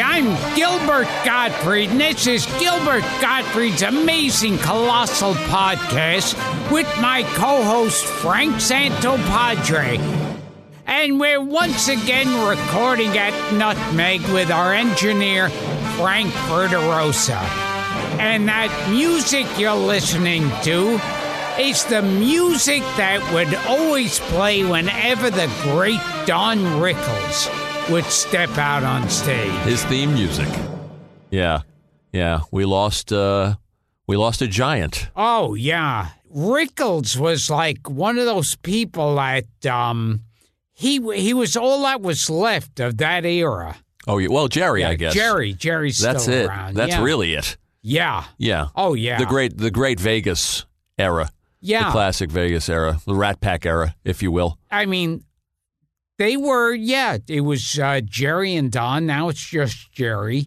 I'm Gilbert Gottfried, and this is Gilbert Gottfried's amazing colossal podcast with my co host Frank Santopadre. And we're once again recording at Nutmeg with our engineer, Frank Verderosa. And that music you're listening to is the music that would always play whenever the great Don Rickles would step out on stage. His theme music. Yeah, yeah. We lost. uh We lost a giant. Oh yeah, Rickles was like one of those people that um he he was all that was left of that era. Oh, yeah. well, Jerry, I guess. Jerry, Jerry's That's still it. around. That's yeah. really it. yeah. Yeah. Oh yeah, The great, the great Vegas era. yeah. The classic Vegas era, the Rat Pack era, if you will. I mean, they were yeah. It was uh, Jerry and Don. Now it's just Jerry.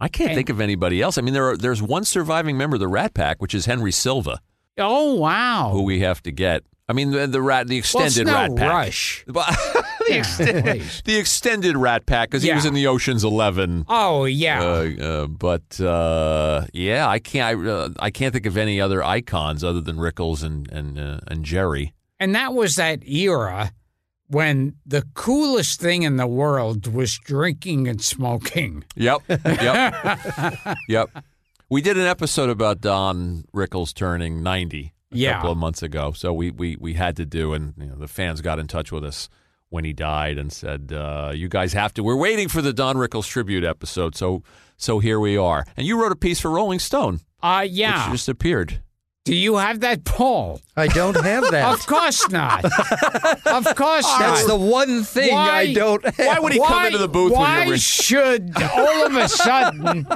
I can't think of anybody else. I mean, there are, there's one surviving member of the Rat Pack, which is Henry Silva, Oh wow. who we have to get. I mean, the, the rat, the well, extended no Rat Pack. rush. The, Yeah, extended, the extended Rat Pack, because he was in the Ocean's Eleven. Oh yeah. Uh, uh, but uh, yeah, I can't. I, uh, I can't think of any other icons other than Rickles and and uh, and Jerry. And that was that era when the coolest thing in the world was drinking and smoking. Yep. Yep. yep. We did an episode about Don Rickles turning ninety a Yeah. couple of months ago, so we we we had to do, and you know, the fans got in touch with us when he died and said, uh, "You guys have to. We're waiting for the Don Rickles tribute episode." So so here we are. And you wrote a piece for Rolling Stone, Uh which yeah. just appeared. Do you have that Paul? I don't have that. Of course not. of course not. That's the one thing Why- I don't have. Why would he come into the booth Why when you're in? should all of a sudden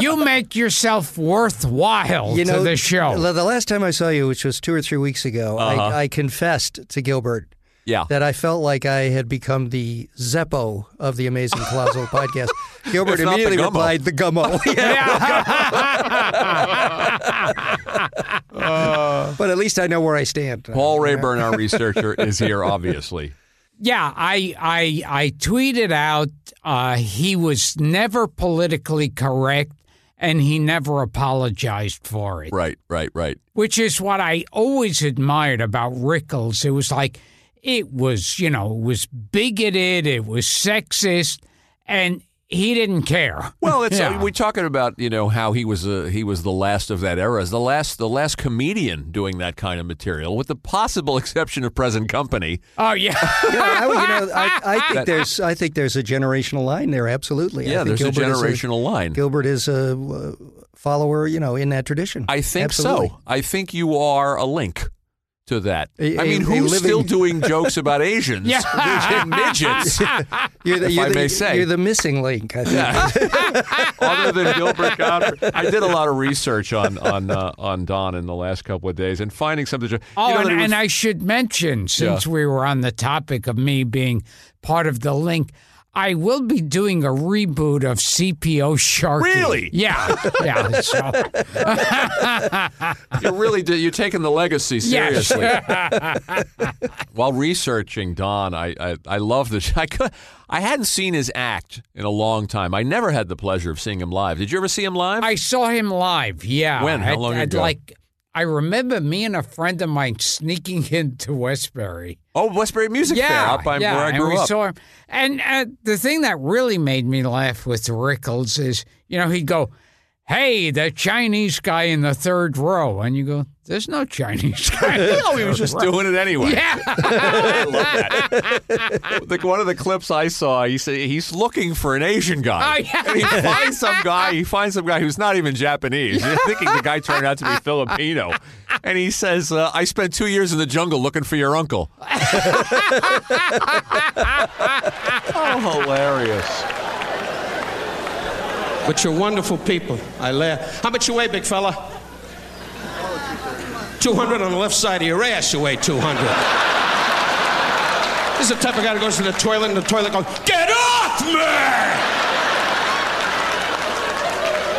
you make yourself worthwhile you know, to the show? The the last time I saw you, which was two or three weeks ago, Uh-huh. I, I confessed to Gilbert Yeah. that I felt like I had become the Zeppo of the Amazing Colossal podcast. Gilbert If not the immediately Gummo. replied, "The Gummo." but at least I know where I stand. Paul Rayburn, our researcher, is here, obviously. Yeah, I I I tweeted out uh, he was never politically correct and he never apologized for it. Right, right, right. Which is what I always admired about Rickles. It was like it was, you know, it was bigoted, it was sexist, and he didn't care. Well, it's Yeah. we're talking about you know how he was uh, he was the last of that era, the last the last comedian doing that kind of material, with the possible exception of Present Company. Oh yeah. Yeah, I, you know, I, I think there's I think there's a generational line there. Absolutely. I Yeah, think there's a Gilbert is generational line. Gilbert is a uh, follower, you know, in that tradition. I think Absolutely. so. I think you are a link to that. A- I mean, a- a who's living- still doing jokes about Asians Yeah. and midgets You're the, if you're I the, may say. You're the missing link. I think. Yeah. Other than Gilbert Gottfried, I did a lot of research on on uh, on Don in the last couple of days and finding something. You Oh, know, and, was- and I should mention, since we were on the topic of me being part of the link, I will be doing a reboot of CPO Sharkey. Really? Yeah, yeah. So, you really did. You're taking the legacy Yes. seriously. While researching Don, I I, I love this. I could, I hadn't seen his act in a long time. I never had the pleasure of seeing him live. Did you ever see him live? I saw him live. Yeah. When? How I'd- long I'd ago? Like, I remember me and a friend of mine sneaking into Westbury. oh, Westbury Music Fair Yeah, out by yeah, where I and we up. saw him. And uh, the thing that really made me laugh with Rickles is, you know, he'd go, "Hey, the Chinese guy in the third row," and you go, "There's no Chinese guy." no, he was just row." doing it anyway. Yeah. I love that. Like one of the clips I saw, he said he's looking for an Asian guy. Oh, yeah. And he finds some guy. He finds some guy who's not even Japanese. You're thinking the guy turned out to be Filipino, and he says, uh, "I spent two years in the jungle looking for your uncle." oh, hilarious! But you're wonderful people. I laugh. How much you weigh, big fella? 200 on the left side of your ass, you weigh 200. This is the type of guy that goes to the toilet and the toilet goes, Get off me!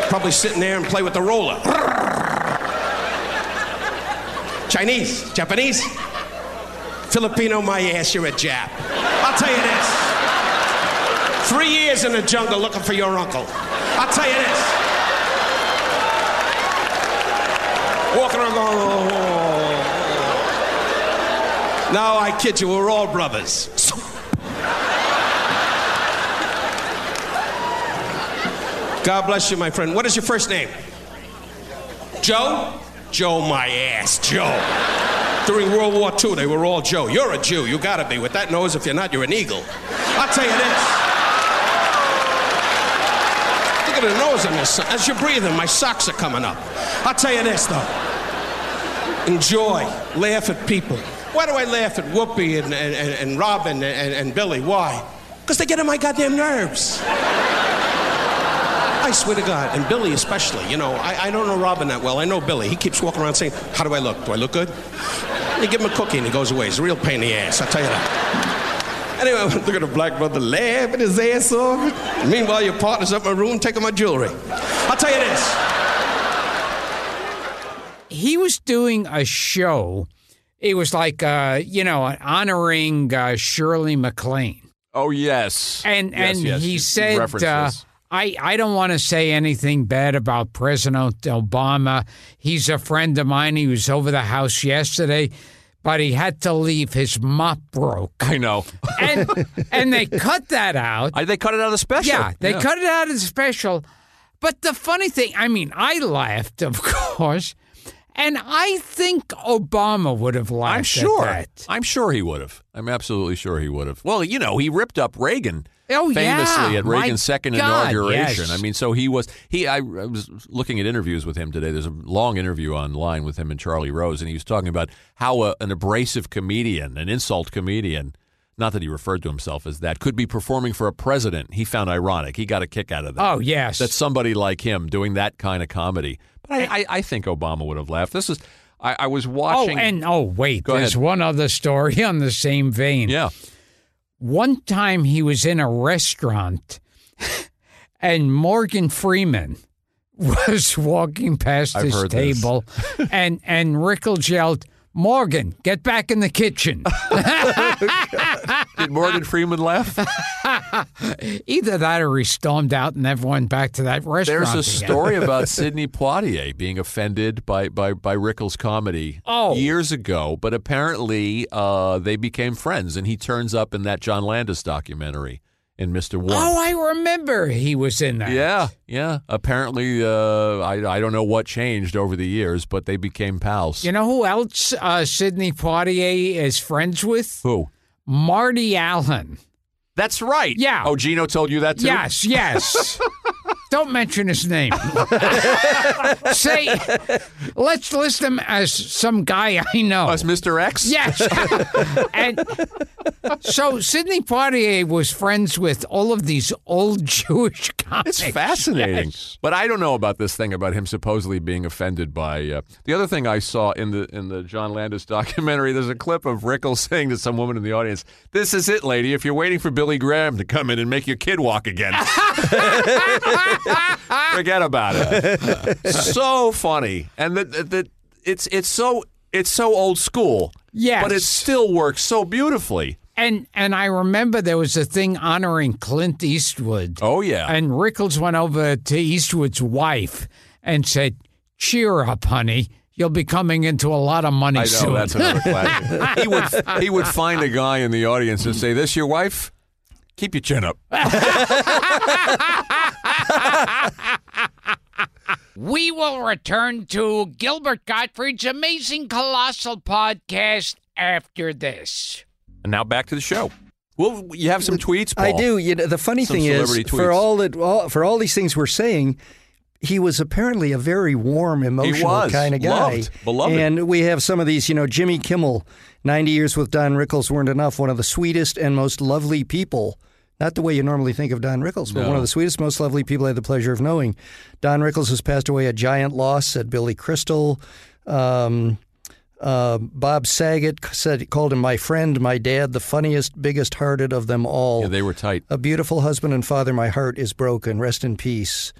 Probably sitting there and play with the roller. Chinese, Japanese, Filipino, my ass, you're a Jap. I'll tell you this. Three years in the jungle looking for your uncle. I'll tell you this. Walking around going, oh. No, I kid you, we're all brothers. God bless you, my friend. What is your first name? Joe? Joe, my ass, Joe. During World War II, they were all Joe. You're a Jew, you gotta be. With that nose, if you're not, you're an eagle. I'll tell you this. At the nose on this. As you're breathing, my socks are coming up. I'll tell you this, though. Enjoy, laugh at people. Why do I laugh at Whoopi and, and, and, and Robin and, and Billy? Why? Because they get on my goddamn nerves. I swear to God, and Billy especially. You know, I, I don't know Robin that well. I know Billy. He keeps walking around saying, How do I look? Do I look good? You give him a cookie and he goes away. He's a real pain in the ass, I'll tell you that. Anyway, look at the black brother laughing his ass off. Meanwhile, your partner's up in my room taking my jewelry. I'll tell you this. he was doing a show. It was like, uh, you know, honoring uh, Shirley MacLaine. Oh yes, And Yes, and yes, he you- you said, referenced uh. I, I don't want to say anything bad about President Obama. He's a friend of mine. He was over the house yesterday, but he had to leave. His mop broke. I know. And, and they cut that out. I, they cut it out of the special. Yeah, they cut it out of the special. But the funny thing, I mean, I laughed, of course, and I think Obama would have laughed. I'm sure. that. I'm sure he would have. I'm absolutely sure he would have. Well, you know, he ripped up Reagan. Oh, yeah. famously at My Reagan's second God, inauguration. yes. I mean, so he was he. I, I was looking at interviews with him today. There's a long interview online with him and Charlie Rose, and he was talking about how a, an abrasive comedian, an insult comedian, not that he referred to himself as that, could be performing for a president. He found ironic. He got a kick out of that. Oh, yes. that somebody like him doing that kind of comedy. But I, I, I think Obama would have laughed. This is. I, I was Oh, watching. and oh, wait, Go there's ahead. one other story on the same vein. yeah. One time he was in a restaurant and Morgan Freeman was walking past I've his table and, and Rickles yelled, Morgan, get back in the kitchen. Did Morgan Freeman laugh? Either that or he stormed out and never went back to that restaurant. There's a again. story about Sidney Poitier being offended by by by Rickles' comedy Oh. years ago, but apparently uh, they became friends, and he turns up in that John Landis documentary in Mr. Warmth. Oh, I remember he was in that. yeah, yeah. Apparently, uh, I I don't know what changed over the years, but they became pals. You know who else uh, Sidney Poitier is friends with? Who? Marty Allen. That's right. Yeah. Oh, Gino told you that too. Yes, yes. Don't mention his name. Say, let's list him as some guy I know. As Mr. X. Yes. and so Sidney Poitier was friends with all of these old Jewish comics. It's fascinating. Yes. But I don't know about this thing about him supposedly being offended by uh, the other thing I saw in the in the John Landis documentary. There's a clip of Rickles saying to some woman in the audience, "This is it, lady. If you're waiting for Billy Graham to come in and make your kid walk again, forget about it." so funny, and that that it's it's so it's so old school. Yes. but it still works so beautifully. And and I remember there was a thing honoring Clint Eastwood. Oh yeah, And Rickles went over to Eastwood's wife and said, "Cheer up, honey. You'll be coming into a lot of money I know soon." that's another classic. he would he would find a guy in the audience and say, "This your wife? Keep your chin up." We will return to Gilbert Gottfried's amazing colossal podcast after this. And now back to the show. Well, you have some tweets. Paul. I do. You know, the funny Some thing is, celebrity for all that, all, for all these things we're saying, he was apparently a very warm, emotional kind of guy. Loved. Beloved. And we have some of these. You know, Jimmy Kimmel, ninety years with Don Rickles weren't enough. One of the sweetest and most lovely people. Not the way you normally think of Don Rickles, but No. one of the sweetest, most lovely people I had the pleasure of knowing. Don Rickles has passed away a giant loss. Said Billy Crystal. Um, uh, Bob Saget said called him my friend, my dad, the funniest, biggest hearted of them all. Yeah, they were tight. A beautiful husband and father, my heart is broken. Rest in peace.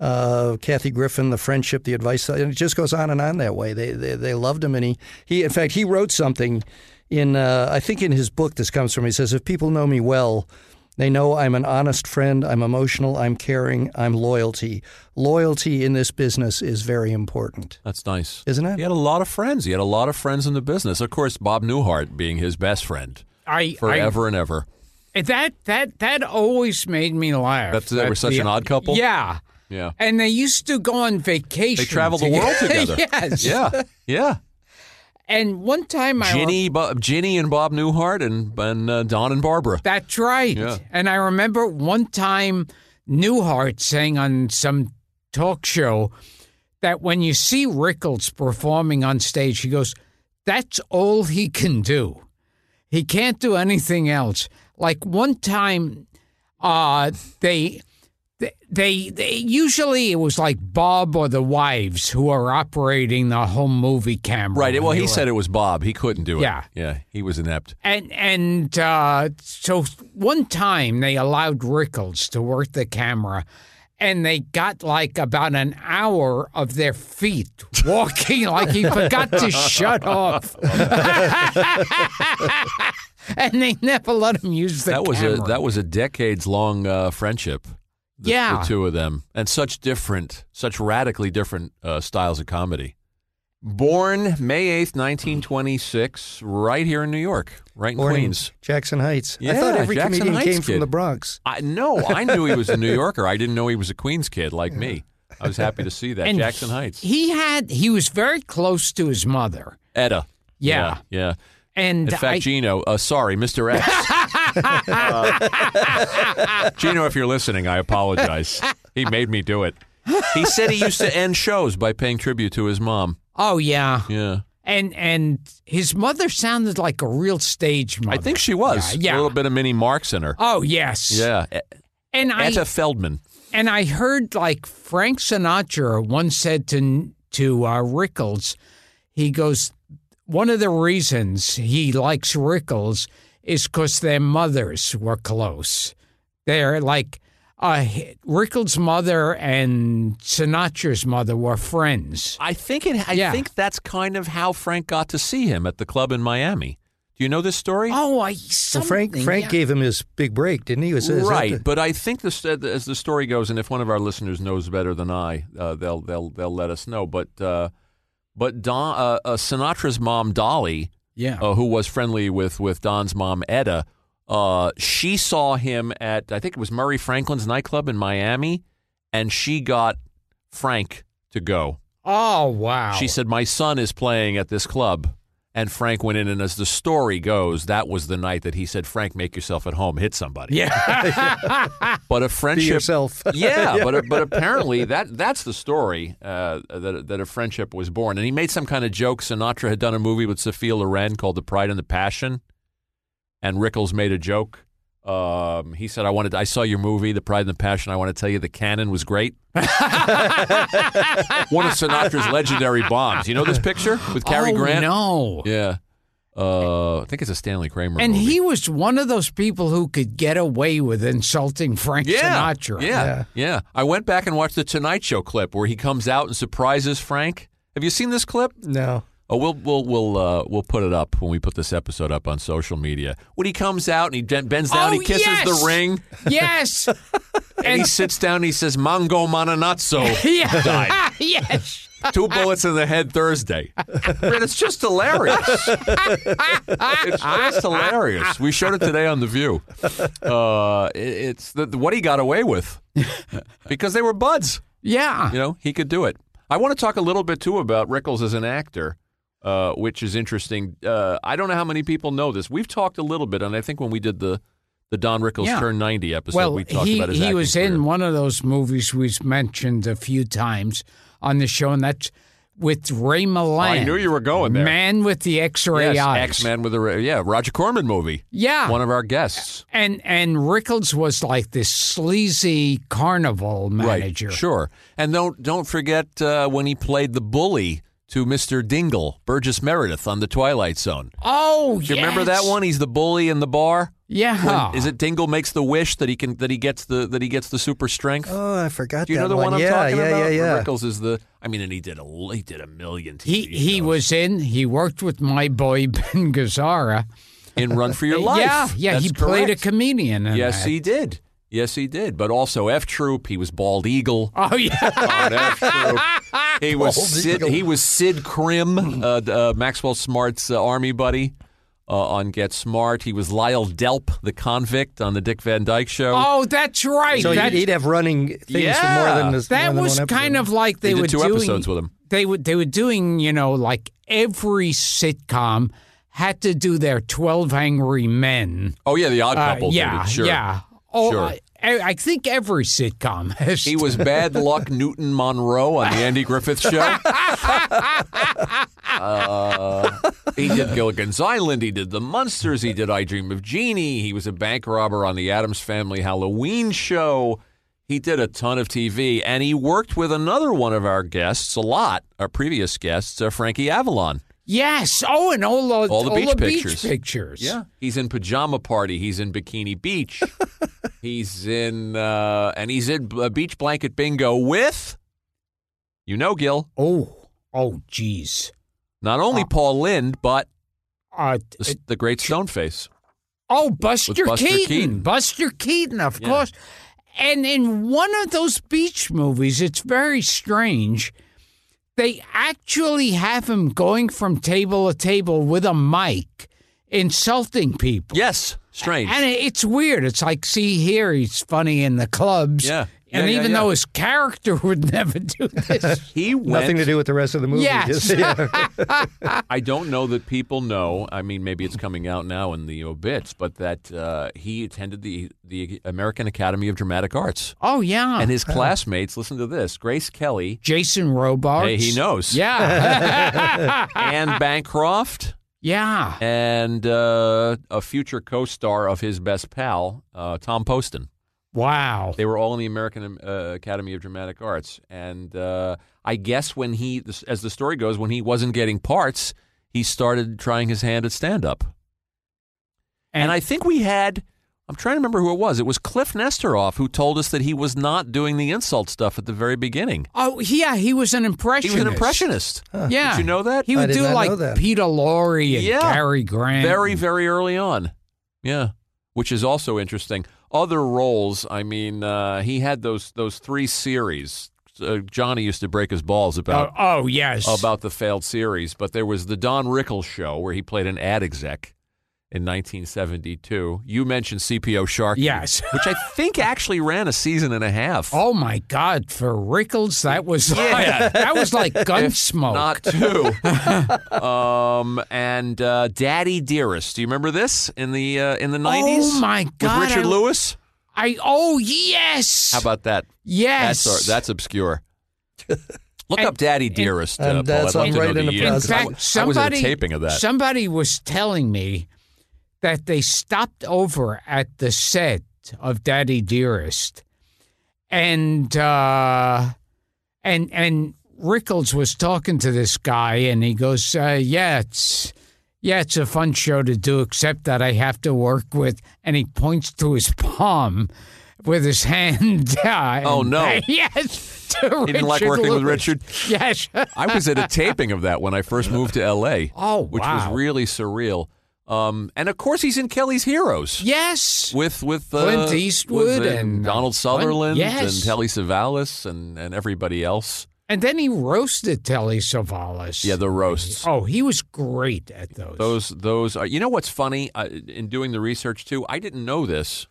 Uh, Kathy Griffin, the friendship, the advice, and it just goes on and on that way. They they, they loved him, and he, he in fact he wrote something in uh, I think in his book this comes from. He says, "If people know me well, They know I'm an honest friend, I'm emotional, I'm caring, I'm loyalty. Loyalty in this business is very important, That's nice. isn't it? He had a lot of friends. He had a lot of friends in the business. Of course, Bob Newhart being his best friend I forever and ever. I, that that that always made me laugh. That's- they were such the- an odd couple? Yeah. Yeah. And they used to go on vacation. They traveled the world together. yes. Yeah. Yeah. And one time I Ginny, Bob, Ginny and Bob Newhart and, and uh, Don and Barbara. That's right. Yeah. And I remember one time Newhart saying on some talk show that when you see Rickles performing on stage, he goes, That's all he can do. He can't do anything else. Like one time, uh, they. They, they, usually it was like Bob or the wives who are operating the home movie camera. Right. Well, he said it was Bob. He couldn't do it. Yeah. Yeah. He was inept. And and uh, so one time they allowed Rickles to work the camera, and they got like about an hour of their feet walking like he forgot to shut off, and they never let him use the That was camera. a that was a decades long uh, friendship. The, Yeah. the two of them, and such different, such radically different uh, styles of comedy. Born May eighth, nineteen twenty six, right here in New York, right in Born in Queens. Jackson Heights. I Yeah, thought every Jackson comedian Heights came kid. from the Bronx. I no, I knew he was a New Yorker. I didn't know he was a Queens kid like me. I was happy to see that And Jackson Heights. He had he was very close to his mother, Etta. Yeah. yeah. yeah. and In fact, I, Gino, uh, sorry, Mr. X. Uh, Gino, if you're listening, I apologize. He made me do it. He said he used to end shows by paying tribute to his mom. oh yeah, Yeah. and and his mother sounded like a real stage mother. I think she was. Yeah, yeah. A little bit of Minnie Marx in her. Oh yes, Yeah. And I Etta Feldman. and I heard like Frank Sinatra once said to to uh, Rickles, he goes, one of the reasons he likes Rickles is because their mothers were close. They're like uh, Rickles' mother and Sinatra's mother were friends. I think it. I Yeah. think that's kind of how Frank got to see him at the club in Miami. Do you know this story? Oh, I Well, something, Frank Frank yeah. gave him his big break, didn't he? Was, right, the- but I think this, uh, as the story goes, and if one of our listeners knows better than I, uh, they'll they'll they'll let us know. But uh, but Don uh, uh, Sinatra's mom Dolly, Yeah. uh, who was friendly with with Don's mom Etta, uh, she saw him at I think it was Murray Franklin's nightclub in Miami, and she got Frank to go. Oh wow. She said, "My son is playing at this club." And Frank went in, and as the story goes, that was the night that he said, "Frank, make yourself at home, hit somebody." Yeah. But a be friendship, yourself. yeah, but but apparently that that's the story uh, that that a friendship was born. And he made some kind of joke. Sinatra had done a movie with Sophia Loren called The Pride and the Passion, and Rickles made a joke. Um, he said, "I wanted. I saw your movie, The Pride and the Passion. I want to tell you the cannon was great. One of Sinatra's legendary bombs. You know this picture with Cary oh, Grant? No. Yeah, uh, I think it's a Stanley Kramer And movie. he was one of those people who could get away with insulting Frank yeah, Sinatra. Yeah, Yeah. yeah, I went back and watched the Tonight Show clip where he comes out and surprises Frank. Have you seen this clip? no. Oh, we'll we'll we'll uh, we'll put it up when we put this episode up on social media. When he comes out and he bends down, Oh, he kisses yes! the ring, Yes. and he sits down. and He says, "Fambino Bambazzo." yeah. Died. yes. Two bullets in the head Thursday. Man, it's just hilarious. it's just hilarious. We showed it today on The View. Uh, it- it's the, what he got away with because they were buds. Yeah. You know, he could do it. I want to talk a little bit too about Rickles as an actor, uh, which is interesting. Uh, I don't know how many people know this. We've talked a little bit, and I think when we did the the Don Rickles Yeah. turn ninety episode, Well, we talked he, about his he was career. in one of those movies we've mentioned a few times on the show, and that's with Ray Milland. I knew you were going there. Man with the X-ray yes, eyes. X Men with a yeah Roger Corman movie. Yeah. one of our guests. and and Rickles was like this sleazy carnival manager. Right, sure. And don't don't forget uh, when he played the bully to Mr. Dingle, Burgess Meredith on The Twilight Zone. Oh, Do you remember that one? He's the bully in the bar. Yeah. When, is it Dingle makes the wish that he can that he gets the that he gets the super strength? Oh, I forgot Do you that know the one, I'm yeah, talking yeah, about? Yeah, yeah, Where Rickles is the. I mean, and he did a he did a million. TV he he was in. He worked with my boy Ben Gazzara. in Run for Your Life. Yeah, yeah, That's he played a comedian. In Yes, that. he did. Yes, he did. But also F Troop. He was Bald Eagle. Oh yeah. on F Troop. He was Bald Sid. Eagle. He was Sid Krim, uh, uh, Maxwell Smart's uh, army buddy uh, on Get Smart. He was Lyle Delp, the convict, on the Dick Van Dyke Show. Oh, that's right. So That- he'd, he'd have running things for Yeah. more than this. that than was one kind of like they They did were two doing episodes with him. They were they were doing you know like every sitcom had to do their Twelve Angry Men. Oh yeah, the Odd Uh, Couple. did yeah, it, sure. yeah. Oh, Sure. I, I think every sitcom has. He was Bad Luck Newton Monroe on the Andy Griffith Show. Uh, he did Gilligan's Island. He did The Munsters. He did I Dream of Jeannie. He was a bank robber on the Addams Family Halloween Show. He did a ton of TV, and he worked with another one of our guests a lot, our previous guests, uh, Frankie Avalon. Yes. Oh, and all the All the beach pictures. Yeah, He's in Pajama Party. He's in Bikini Beach. he's in, uh, and he's in uh, Beach Blanket Bingo with, you know, Gil, Oh, oh, geez. not only Paul Lynde, but Uh, the, the great Stoneface. Oh, Buster, Buster Keaton. Keaton. Buster Keaton, of Yeah. course. And in one of those beach movies, it's very strange. They actually have him going from table to table with a mic, insulting people. Yes, strange. And it's weird. It's like, see here, he's funny in the clubs. Yeah. And Yeah, yeah, even yeah. though his character would never do this. he went. nothing to do with the rest of the movie. Yes. Just- yeah. I don't know that people know. I mean, maybe it's coming out now in the obits, but that uh, he attended the the American Academy of Dramatic Arts, oh, yeah. and his classmates. Listen to this: Grace Kelly, Jason Robards. Hey, he knows. Yeah. Anne Bancroft, yeah. and uh, a future co-star of his best pal, uh, Tom Poston. Wow. They were all in the American uh, Academy of Dramatic Arts, and uh, I guess when he, as the story goes, when he wasn't getting parts, he started trying his hand at stand-up. And, I think we had. I'm trying to remember who it was. It was Cliff Nesteroff who told us that he was not doing the insult stuff at the very beginning. Oh, yeah, he was an impressionist. He was an impressionist. Yeah. Did you know that? He would did do like. Peter Lorre and Yeah. Cary Grant. Very, very early on. Yeah, which is also interesting. Other roles. I mean, uh, he had those those three series. Uh, Johnny used to break his balls Oh, about oh, yes. about the failed series, but there was the Don Rickles show where he played an ad exec in 1972. You mentioned CPO Shark, Yes. which I think actually ran a season and a half. Oh my God! For Rickles, that was like, that was like Gunsmoke. Not two. um, and uh, Daddy Dearest. Do you remember this in the uh, in the 90s? Oh my God! With Richard I, Lewis? I oh yes. How about that? yes? That's that's obscure. Look And- up Daddy Dearest, uh, and Paul. that's I'd love to right the in the year, In 'cause I fact, w- I was somebody at a taping of that. Somebody was telling me that they stopped over at the set of Daddy Dearest, and uh, and and Rickles was talking to this guy, and he goes, uh, "Yeah, it's." Yeah, it's a fun show to do, except that I have to work with, and he points to his palm with his hand. Uh, Oh, no. yes, to He didn't like working with Richard? Yes. I was at a taping of that when I first moved to L.A. Oh, which wow. was really surreal. Um, and of course, he's in Kelly's Heroes yes. with with uh, Clint Eastwood with, uh, and, Donald Sutherland yes. and Telly Savalas and and everybody else. And then he roasted Telly Savalas. Yeah, the roasts. Oh, he was great at those. Those those are. You know what's funny? Uh, in doing the research too, I didn't know this.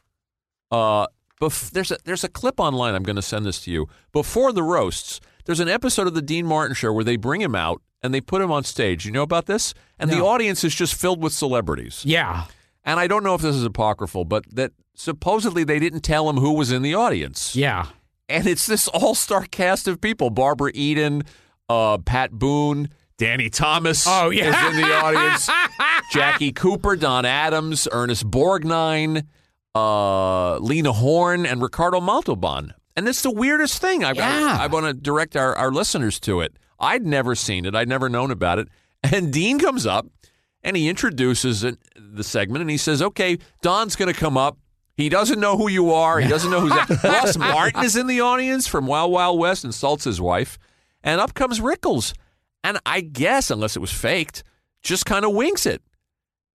Uh, bef- there's a there's a clip online. I'm going to send this to you. Before the roasts, there's an episode of the Dean Martin Show where they bring him out and they put him on stage. You know about this? And the audience is just filled with celebrities. Yeah. And I don't know if this is apocryphal, but that supposedly they didn't tell him who was in the audience. Yeah. And it's this all star cast of people Barbara Eden, uh, Pat Boone, Danny Thomas Oh, yeah. is in the audience, Jackie Cooper, Don Adams, Ernest Borgnine, uh, Lena Horne, and Ricardo Montalban. And it's the weirdest thing. I, Yeah. I, I want to direct our, our listeners to it. I'd never seen it, I'd never known about it. And Dean comes up and he introduces it, the segment and he says, Okay, Don's going to come up. He doesn't know who you are. He doesn't know who's that. Ross Martin is in the audience from Wild Wild West, insults his wife. And up comes Rickles. And I guess, unless it was faked, just kind of winks it.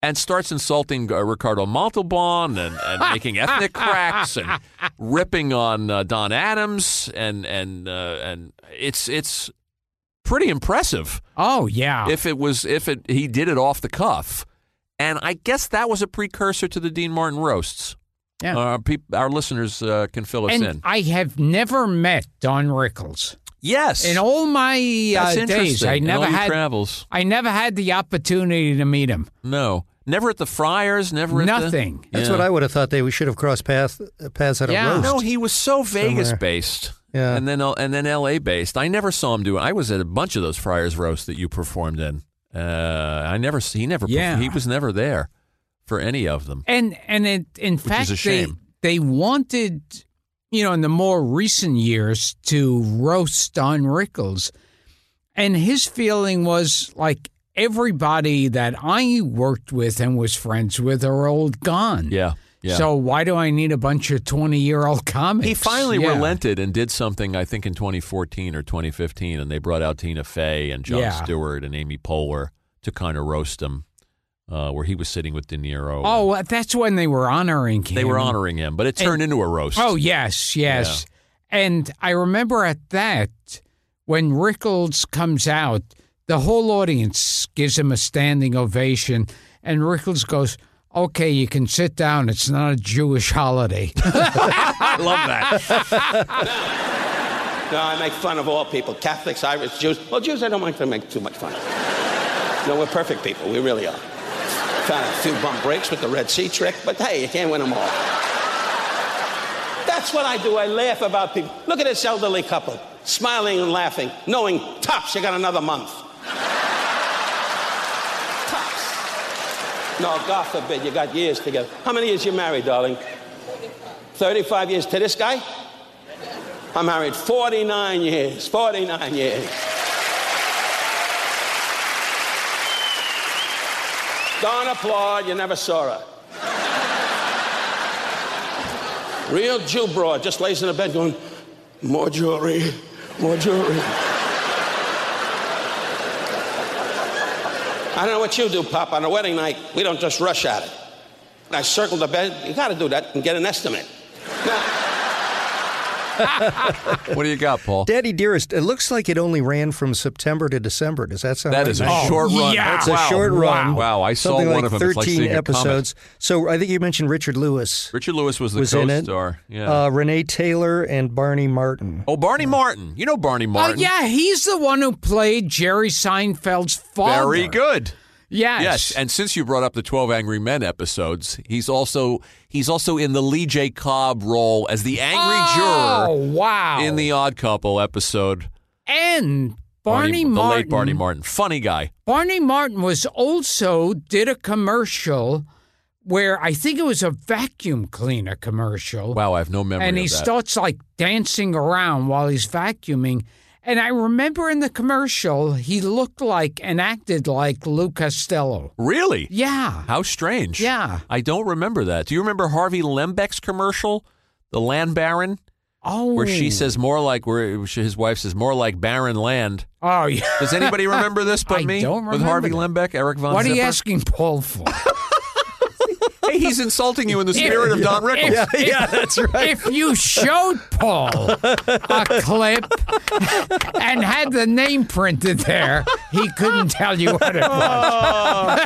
and starts insulting uh, Ricardo Montalban and, and making ethnic cracks and ripping on uh, Don Adams and and uh, and it's it's pretty impressive Oh yeah. if it was if it he did it off the cuff. And I guess that was a precursor to the Dean Martin roasts. Yeah. Uh, peop- our listeners uh, can fill us and in. I have never met Don Rickles. Yes. In all my That's uh, days, interesting. I In never all your had travels. I never had the opportunity to meet him. No. Never at the Friars, never at the- Nothing. That's Yeah. what I would have thought. They we should have crossed path, paths at a Yeah. roast. No, he was so Vegas Somewhere. based. Yeah. And then and then LA based. I never saw him do it. I was at a bunch of those Friars roasts that you performed in. Uh, I never he never Yeah. he was never there for any of them. And and it, in fact, a shame. they they wanted, you know, in the more recent years to roast Don Rickles, and his feeling was like everybody that I worked with and was friends with are old gone. Yeah. Yeah. So why do I need a bunch of twenty year old comics? He finally Yeah. relented and did something, I think, in 2014 or 2015, and they brought out Tina Fey and Jon Yeah. Stewart and Amy Poehler to kind of roast him, uh, where he was sitting with De Niro. Oh, that's when they were honoring him. they were honoring him, but it turned into a roast. Oh, yes, yes. And I remember at that, when Rickles comes out, the whole audience gives him a standing ovation, and Rickles goes, Okay, you can sit down. It's not a Jewish holiday. I love that. No, I make fun of all people Catholics, Irish, Jews. Well, Jews, I don't like to make too much fun. No, we're perfect people. We really are. Found a few bum breaks with the Red Sea trick, but hey, you can't win them all. That's what I do. I laugh about people. Look at this elderly couple, smiling and laughing, knowing tops, you got another month. tops. No, God forbid, you got years together. How many years you married, darling? 35 years to this guy? I'm married 49 years. 49 years. Don't applaud, you never saw her. Real Jew broad just lays in the bed going, more jewelry, more jewelry. I don't know what you do, Pop. On a wedding night, we don't just rush at it. I circle the bed. You got to do that and get an estimate. Now, what do you got, Paul? Daddy Dearest, it looks like it only ran from September to December. Does that sound That right? is a Oh, short run. yeah. It's a Wow. short run. Wow, I saw Something one like of them. It's like 13 a episodes. So I think you mentioned Richard Lewis Richard Lewis was the was in it. co-star. Yeah. Uh, Renee Taylor and Barney Martin. oh, Barney Martin. You know Barney oh, Martin. yeah, he's the one who played Jerry Seinfeld's father. Very good. Yes. Yes, and since you brought up the Twelve Angry Men episodes, he's also he's also in the Lee J. Cobb role as the angry oh, juror wow. in the Odd Couple episode. and Barney, the Martin. late Barney Martin, funny guy. Barney Martin was also did a commercial where I think it was a vacuum cleaner commercial. Wow, I have no memory and he starts like dancing around while he's vacuuming. And I remember in the commercial, he looked like and acted like Lou Costello. really? Yeah. How strange. Yeah. I don't remember that. Do you remember Harvey Lembeck's commercial, the Land Baron, Oh. where she oh. says more like where his wife says more like barren land? Oh, yeah. Does anybody remember this but I me? don't With Harvey remember Lembeck, Eric Von What are you asking Paul for? Hey, he's insulting you in the spirit of Don Rickles. If- if- yeah, that's right. If you showed Paul a clip and had the name printed there, he couldn't tell you what it was.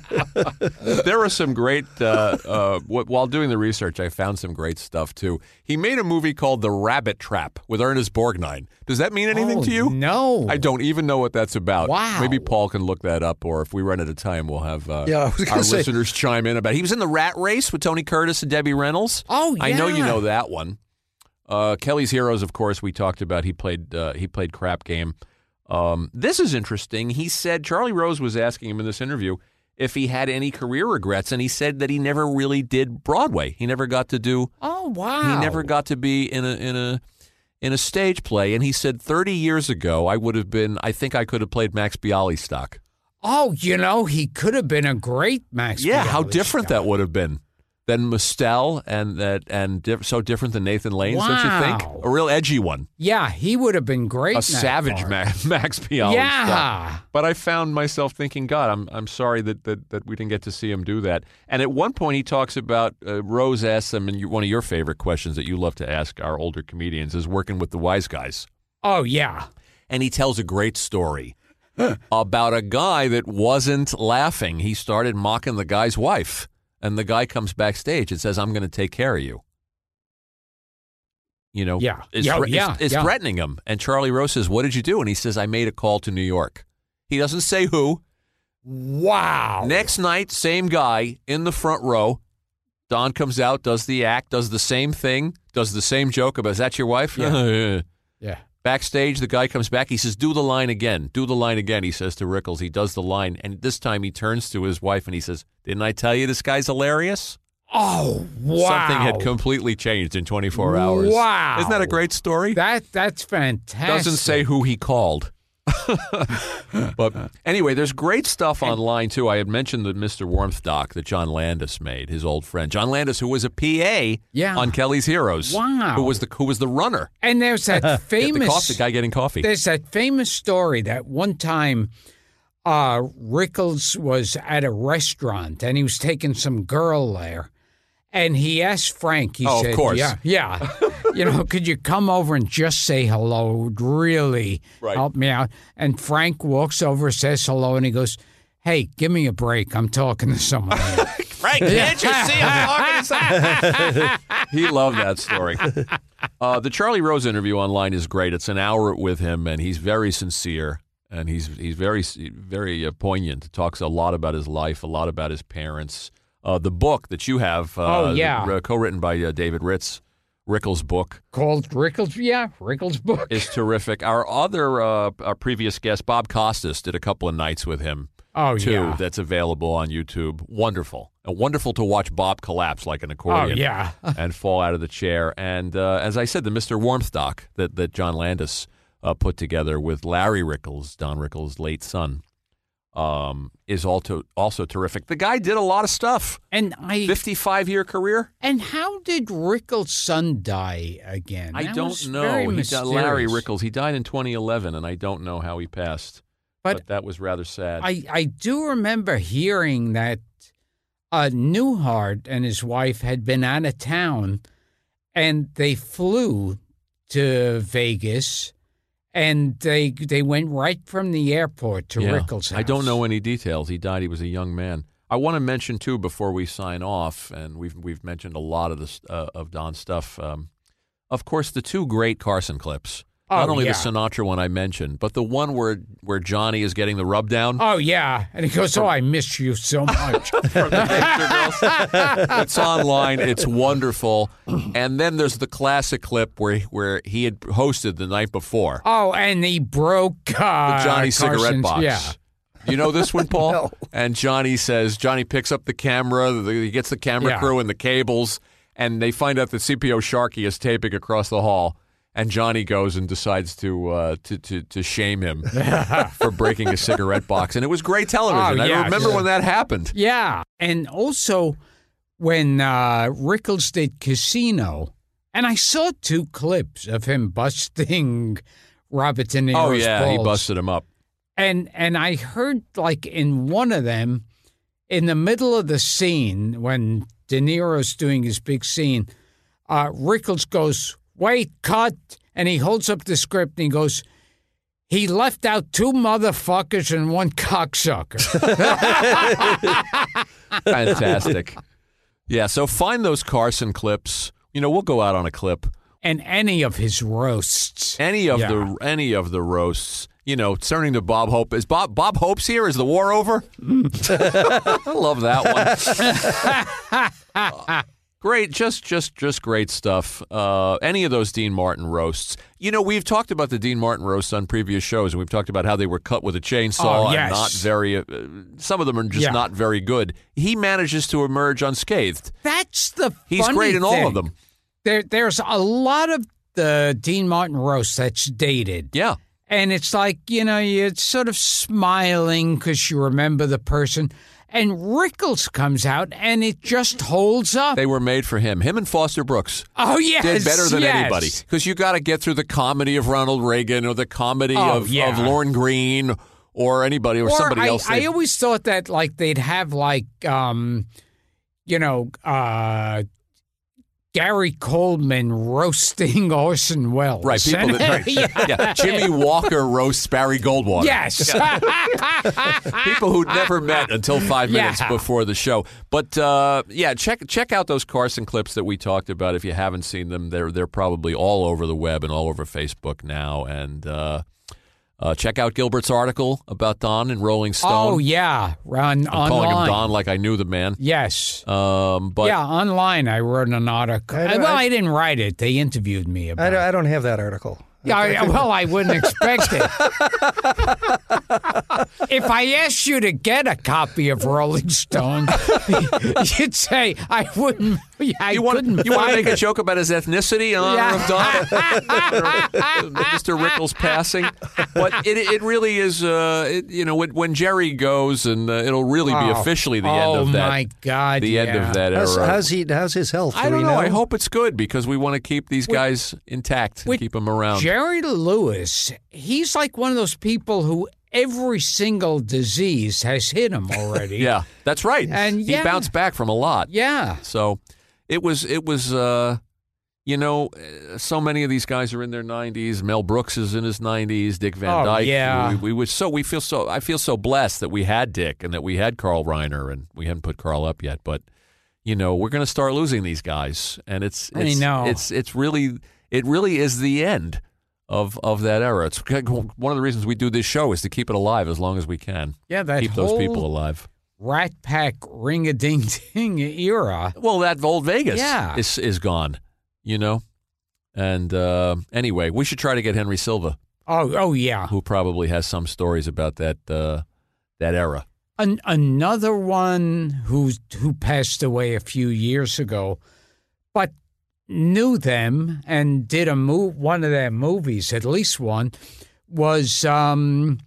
there are some great. Uh, uh, while doing the research, I found some great stuff too. He made a movie called The Rabbit Trap with Ernest Borgnine. Does that mean anything Oh, to you? No. I don't even know what that's about. Wow. Maybe Paul can look that up, or if we run out of time, we'll have uh, Yeah, I was gonna our say- listeners chime in about. He was in the Rat Race with Tony Curtis and Debbie Reynolds. Oh, I know you know that one. Uh, Kelly's Heroes, of course, we talked about. He played uh, he played Crap Game. Um, this is interesting. He said Charlie Rose was asking him in this interview if he had any career regrets, and he said that he never really did Broadway. He never got to do. Oh wow! He never got to be in a in a in a stage play. And he said 30 years ago, I would have been. I think I could have played Max Bialystock. Oh, you know, he could have been a great Max. Yeah, how different that would have been. Than Mostel and that and diff- so different than Nathan Lane, don't you think? Wow. A real edgy one, Yeah, he would have been great. a savage. Ma- Max Piali. Yeah. But I found myself thinking, God, I'm I'm sorry that, that that we didn't get to see him do that. And at one point, he talks about uh, Rose asks him, and you, one of your favorite questions that you love to ask our older comedians is working with the wise guys. Oh yeah. and he tells a great story about a guy that wasn't laughing. He started mocking the guy's wife, and the guy comes backstage and says, "I'm going to take care of you." You know, Yeah. is, Yeah, is- yeah, is yeah. threatening him. And Charlie Rose says, "What did you do?" And he says, "I made a call to New York." He doesn't say who. Wow. Next night, same guy in the front row. Don comes out, does the act, does the same thing, does the same joke about, "Is that your wife?" Yeah. Yeah. Backstage, the guy comes back. He says, "Do the line again. Do the line again." He says to Rickles. He does the line, and this time he turns to his wife and he says, "Didn't I tell you this guy's hilarious?" Oh wow. Something had completely changed in 24 hours. Wow. Isn't that a great story? That that's fantastic. Doesn't say who he called. but anyway, there's great stuff online too. I had mentioned the Mr. Warmth doc that John Landis made, his old friend John Landis, who was a PA Yeah. on Kelly's Heroes. Wow. Who was the who was the runner? And there's that Get the, famous coffee, the guy getting coffee. There's that famous story that one time uh, Rickles was at a restaurant and he was taking some girl there. And he asked Frank, he Oh, of said, course. Yeah, yeah. you know, could you come over and just say hello? It would really Right. help me out. And Frank walks over, says hello, and he goes, Hey, give me a break. I'm talking to someone. else." Frank, can't you see I'm talking to someone? he loved that story. Uh, the Charlie Rose interview online is great. It's an hour with him, and he's very sincere and he's he's very very uh, poignant. Talks a lot about his life, a lot about his parents. Uh, the book that you have, uh, Oh, yeah. uh, co-written by uh, David Ritz, Rickles' book Called Rickles, yeah, Rickles' book. is terrific. Our other uh, our previous guest, Bob Costas, did a couple of nights with him Oh, too. yeah. That's available on YouTube. Wonderful, and wonderful to watch Bob collapse like an Oh, accordion. yeah. and fall out of the chair. And uh, as I said, the Mr. Warmth doc that, that John Landis uh, put together with Larry Rickles, Don Rickles' late son, um, is also also terrific. The guy did a lot of stuff. And I 55 year career? And how did Rickles' son die again? I That don't know. He died, Larry. Rickles. He died in 2011, and I don't know how he passed. But- But, that was rather sad. I, I do remember hearing that uh, Newhart and his wife had been out of town and they flew to Vegas and they they went right from the airport to Yeah. Rickles' house. I don't know any details. He died. He was a young man. I want to mention too before we sign off, and we've we've mentioned a lot of this uh, of Don's stuff. Um, of course, the two great Carson clips. Not Oh, only yeah. the Sinatra one I mentioned, but the one where where Johnny is getting the rub down. Oh, yeah. And he goes, Oh, I miss you so much. it's online. It's wonderful. And then there's the classic clip where where he had hosted the night before oh, and he broke uh, the Johnny cigarette box. Yeah. You know this one, Paul? And Johnny says, Johnny picks up the camera, the, he gets the camera Yeah. crew and the cables, and they find out that CPO Sharkey is taping across the hall. And Johnny goes and decides to uh, to, to to shame him for breaking a cigarette box, and it was great television. Oh, yeah, I remember yeah. when that happened. Yeah, and also when uh, Rickles did Casino, and I saw two clips of him busting Robert De Niro's Oh yeah, he busted him up. and and I heard like in one of them, in the middle of the scene when De Niro's doing his big scene, uh, Rickles goes, "Wait, cut!" and he holds up the script and he goes. He left out two motherfuckers and one cocksucker. Fantastic. yeah, so find those Carson clips. You know, we'll go out on a clip. and any of his roasts. Any of Yeah. the any of the roasts. You know, turning to Bob Hope. Is Bob Bob Hope's here? Is the war over? I love that one. Great, just just just great stuff. Uh, any of those Dean Martin roasts. You know, we've talked about the Dean Martin roasts on previous shows, and we've talked about how they were cut with a chainsaw Oh, yes. and not very. Uh, some of them are just Yeah. not very good. He manages to emerge unscathed. That's the He's great in all of them. There, there's a lot of the Dean Martin roast that's dated. Yeah. And it's like, you know, you're sort of smiling because you remember the person. And Rickles comes out, and it just holds up. They were made for him. Him and Foster Brooks oh yes, did better than yes. anybody because you got to get through the comedy of Ronald Reagan or the comedy Oh, of, yeah. of Lorne Greene or anybody or, Or somebody I, else. I always thought that like they'd have like um, you know, uh, Gary Coleman roasting Orson Welles. Right, people that, right. yeah. yeah. Jimmy Walker roasts Barry Goldwater. Yes. people who'd never met until five minutes Yeah. before the show. But uh, yeah, check check out those Carson clips that we talked about. If you haven't seen them, they're they're probably all over the web and all over Facebook now. And uh, uh, check out Gilbert's article about Don in Rolling Stone. oh yeah, I'm Run calling him. Don like I knew the man. Yes. Um, but yeah, online. I wrote an article. I don't- well, I- I, didn't write it. They interviewed me I about don't, it. I don't have that article. Yeah, I- well, I wouldn't expect it. if I asked you to get a copy of Rolling Stone, you'd say I wouldn't. I you want couldn't you want to make a joke about his ethnicity in honor Yeah. of Don, Mr. Rickles passing? But it, it really is. Uh, it, you know, when, when Jerry goes, and uh, it'll really be Oh. officially the oh, end of that. my God! the end of that How's, era. how's he? How's his health? I Do don't we know. I hope it's good because we want to keep these guys intact and keep them around. Jerry Lewis, he's like one of those people who every single disease has hit him already. yeah, that's right. And he yeah. bounced back from a lot. Yeah. So it was it was uh you know uh, so many of these guys are in their 90s. Mel Brooks is in his 90s. Dick Van Oh, Dyke. yeah. We, we so we feel so I feel so blessed that we had Dick and that we had Carl Reiner and we hadn't put Carl up yet, but you know we're going to start losing these guys and it's I it's know. it's it's really it really is the end of of that era. It's one of the reasons we do this show is to keep it alive as long as we can. Yeah, that keep those people alive. Rat Pack ring a ding ding era. Well, that old Vegas Yeah. is is gone, you know. And uh, anyway, we should try to get Henry Silva, Oh, oh yeah. who probably has some stories about that uh, that era. An, another one who who passed away a few years ago, but knew them and did a move one of their movies, at least one, was um,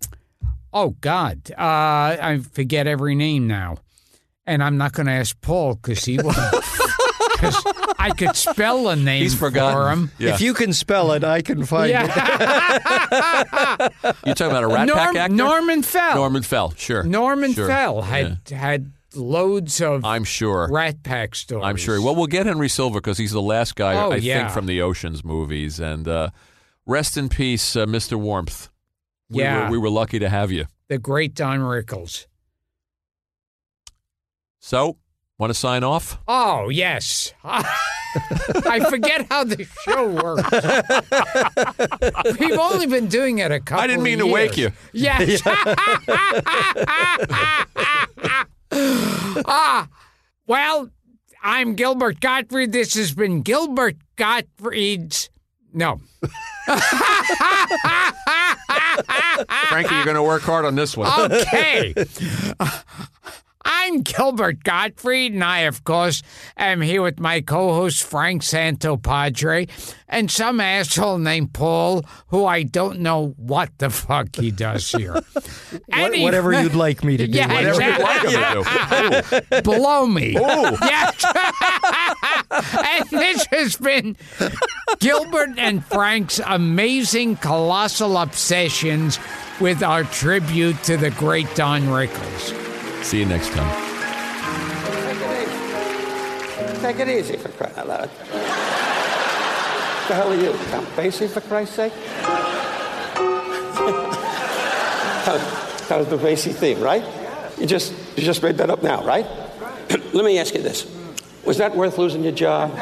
oh God, uh, I forget every name now, and I'm not going to ask Paul because he will. Because I could spell a name He's for him. Yeah. If you can spell it, I can find it. Yeah. you talking about a Rat Pack actor? Norman Fell. Norman Fell, sure. Norman Sure. Fell had had loads of I'm sure. Rat Pack stories. I'm sure. Well, we'll get Henry Silva because he's the last guy Oh, I yeah. think from the Ocean's movies. And uh, rest in peace, uh, Mr. Warmth. We Yeah. were, we were lucky to have you. the great Don Rickles. So, want to sign off? Oh yes, I forget how the show works. We've only been doing it a couple. I didn't mean to wake you. Yes. ah, well, I'm Gilbert Gottfried. This has been Gilbert Gottfried's. No. Frankie, you're going to work hard on this one. Okay. I'm Gilbert Gottfried, and I, of course, am here with my co host, Frank Santopadre, and some asshole named Paul, who I don't know what the fuck he does here. What- Any- whatever you'd like me to do. Yeah, Whatever you'd like him to do. Ooh. Below me. Ooh. Yes. and this has been Gilbert and Frank's amazing colossal obsessions with our tribute to the great Don Rickles. See you next time. Take it easy Take it easy for crying out loud. The hell are you, Count Basie, for Christ's sake? that, was the Basie theme, right? You just you just made that up now, right? right? Let me ask you this: Was that worth losing your job?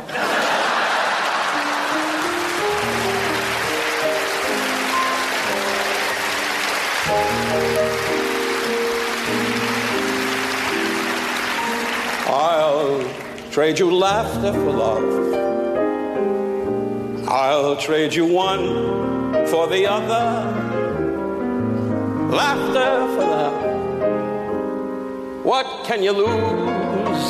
Trade you laughter for love. I'll trade you one for the other. Laughter for love. What can you lose?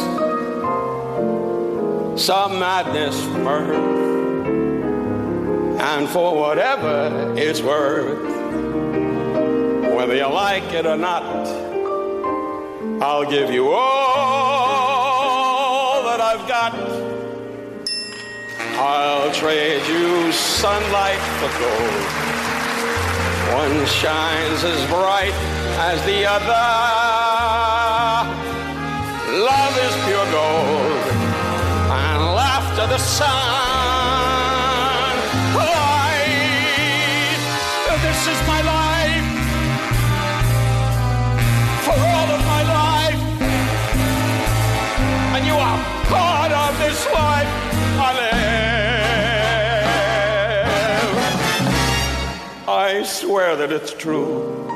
Some madness, mirth. And for whatever it's worth, whether you like it or not, I'll give you all I'll trade you sunlight for gold. One shines as bright as the other. Love is pure gold, and laughter the sun. Life, this is my life. For all of my life. And you are part swear that it's true.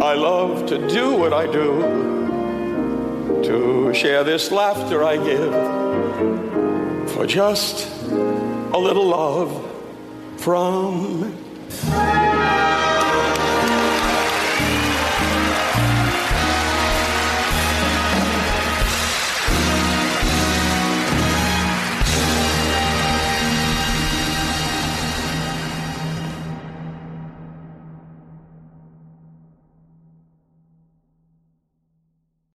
I love to do what I do to share this laughter I give for just a little love from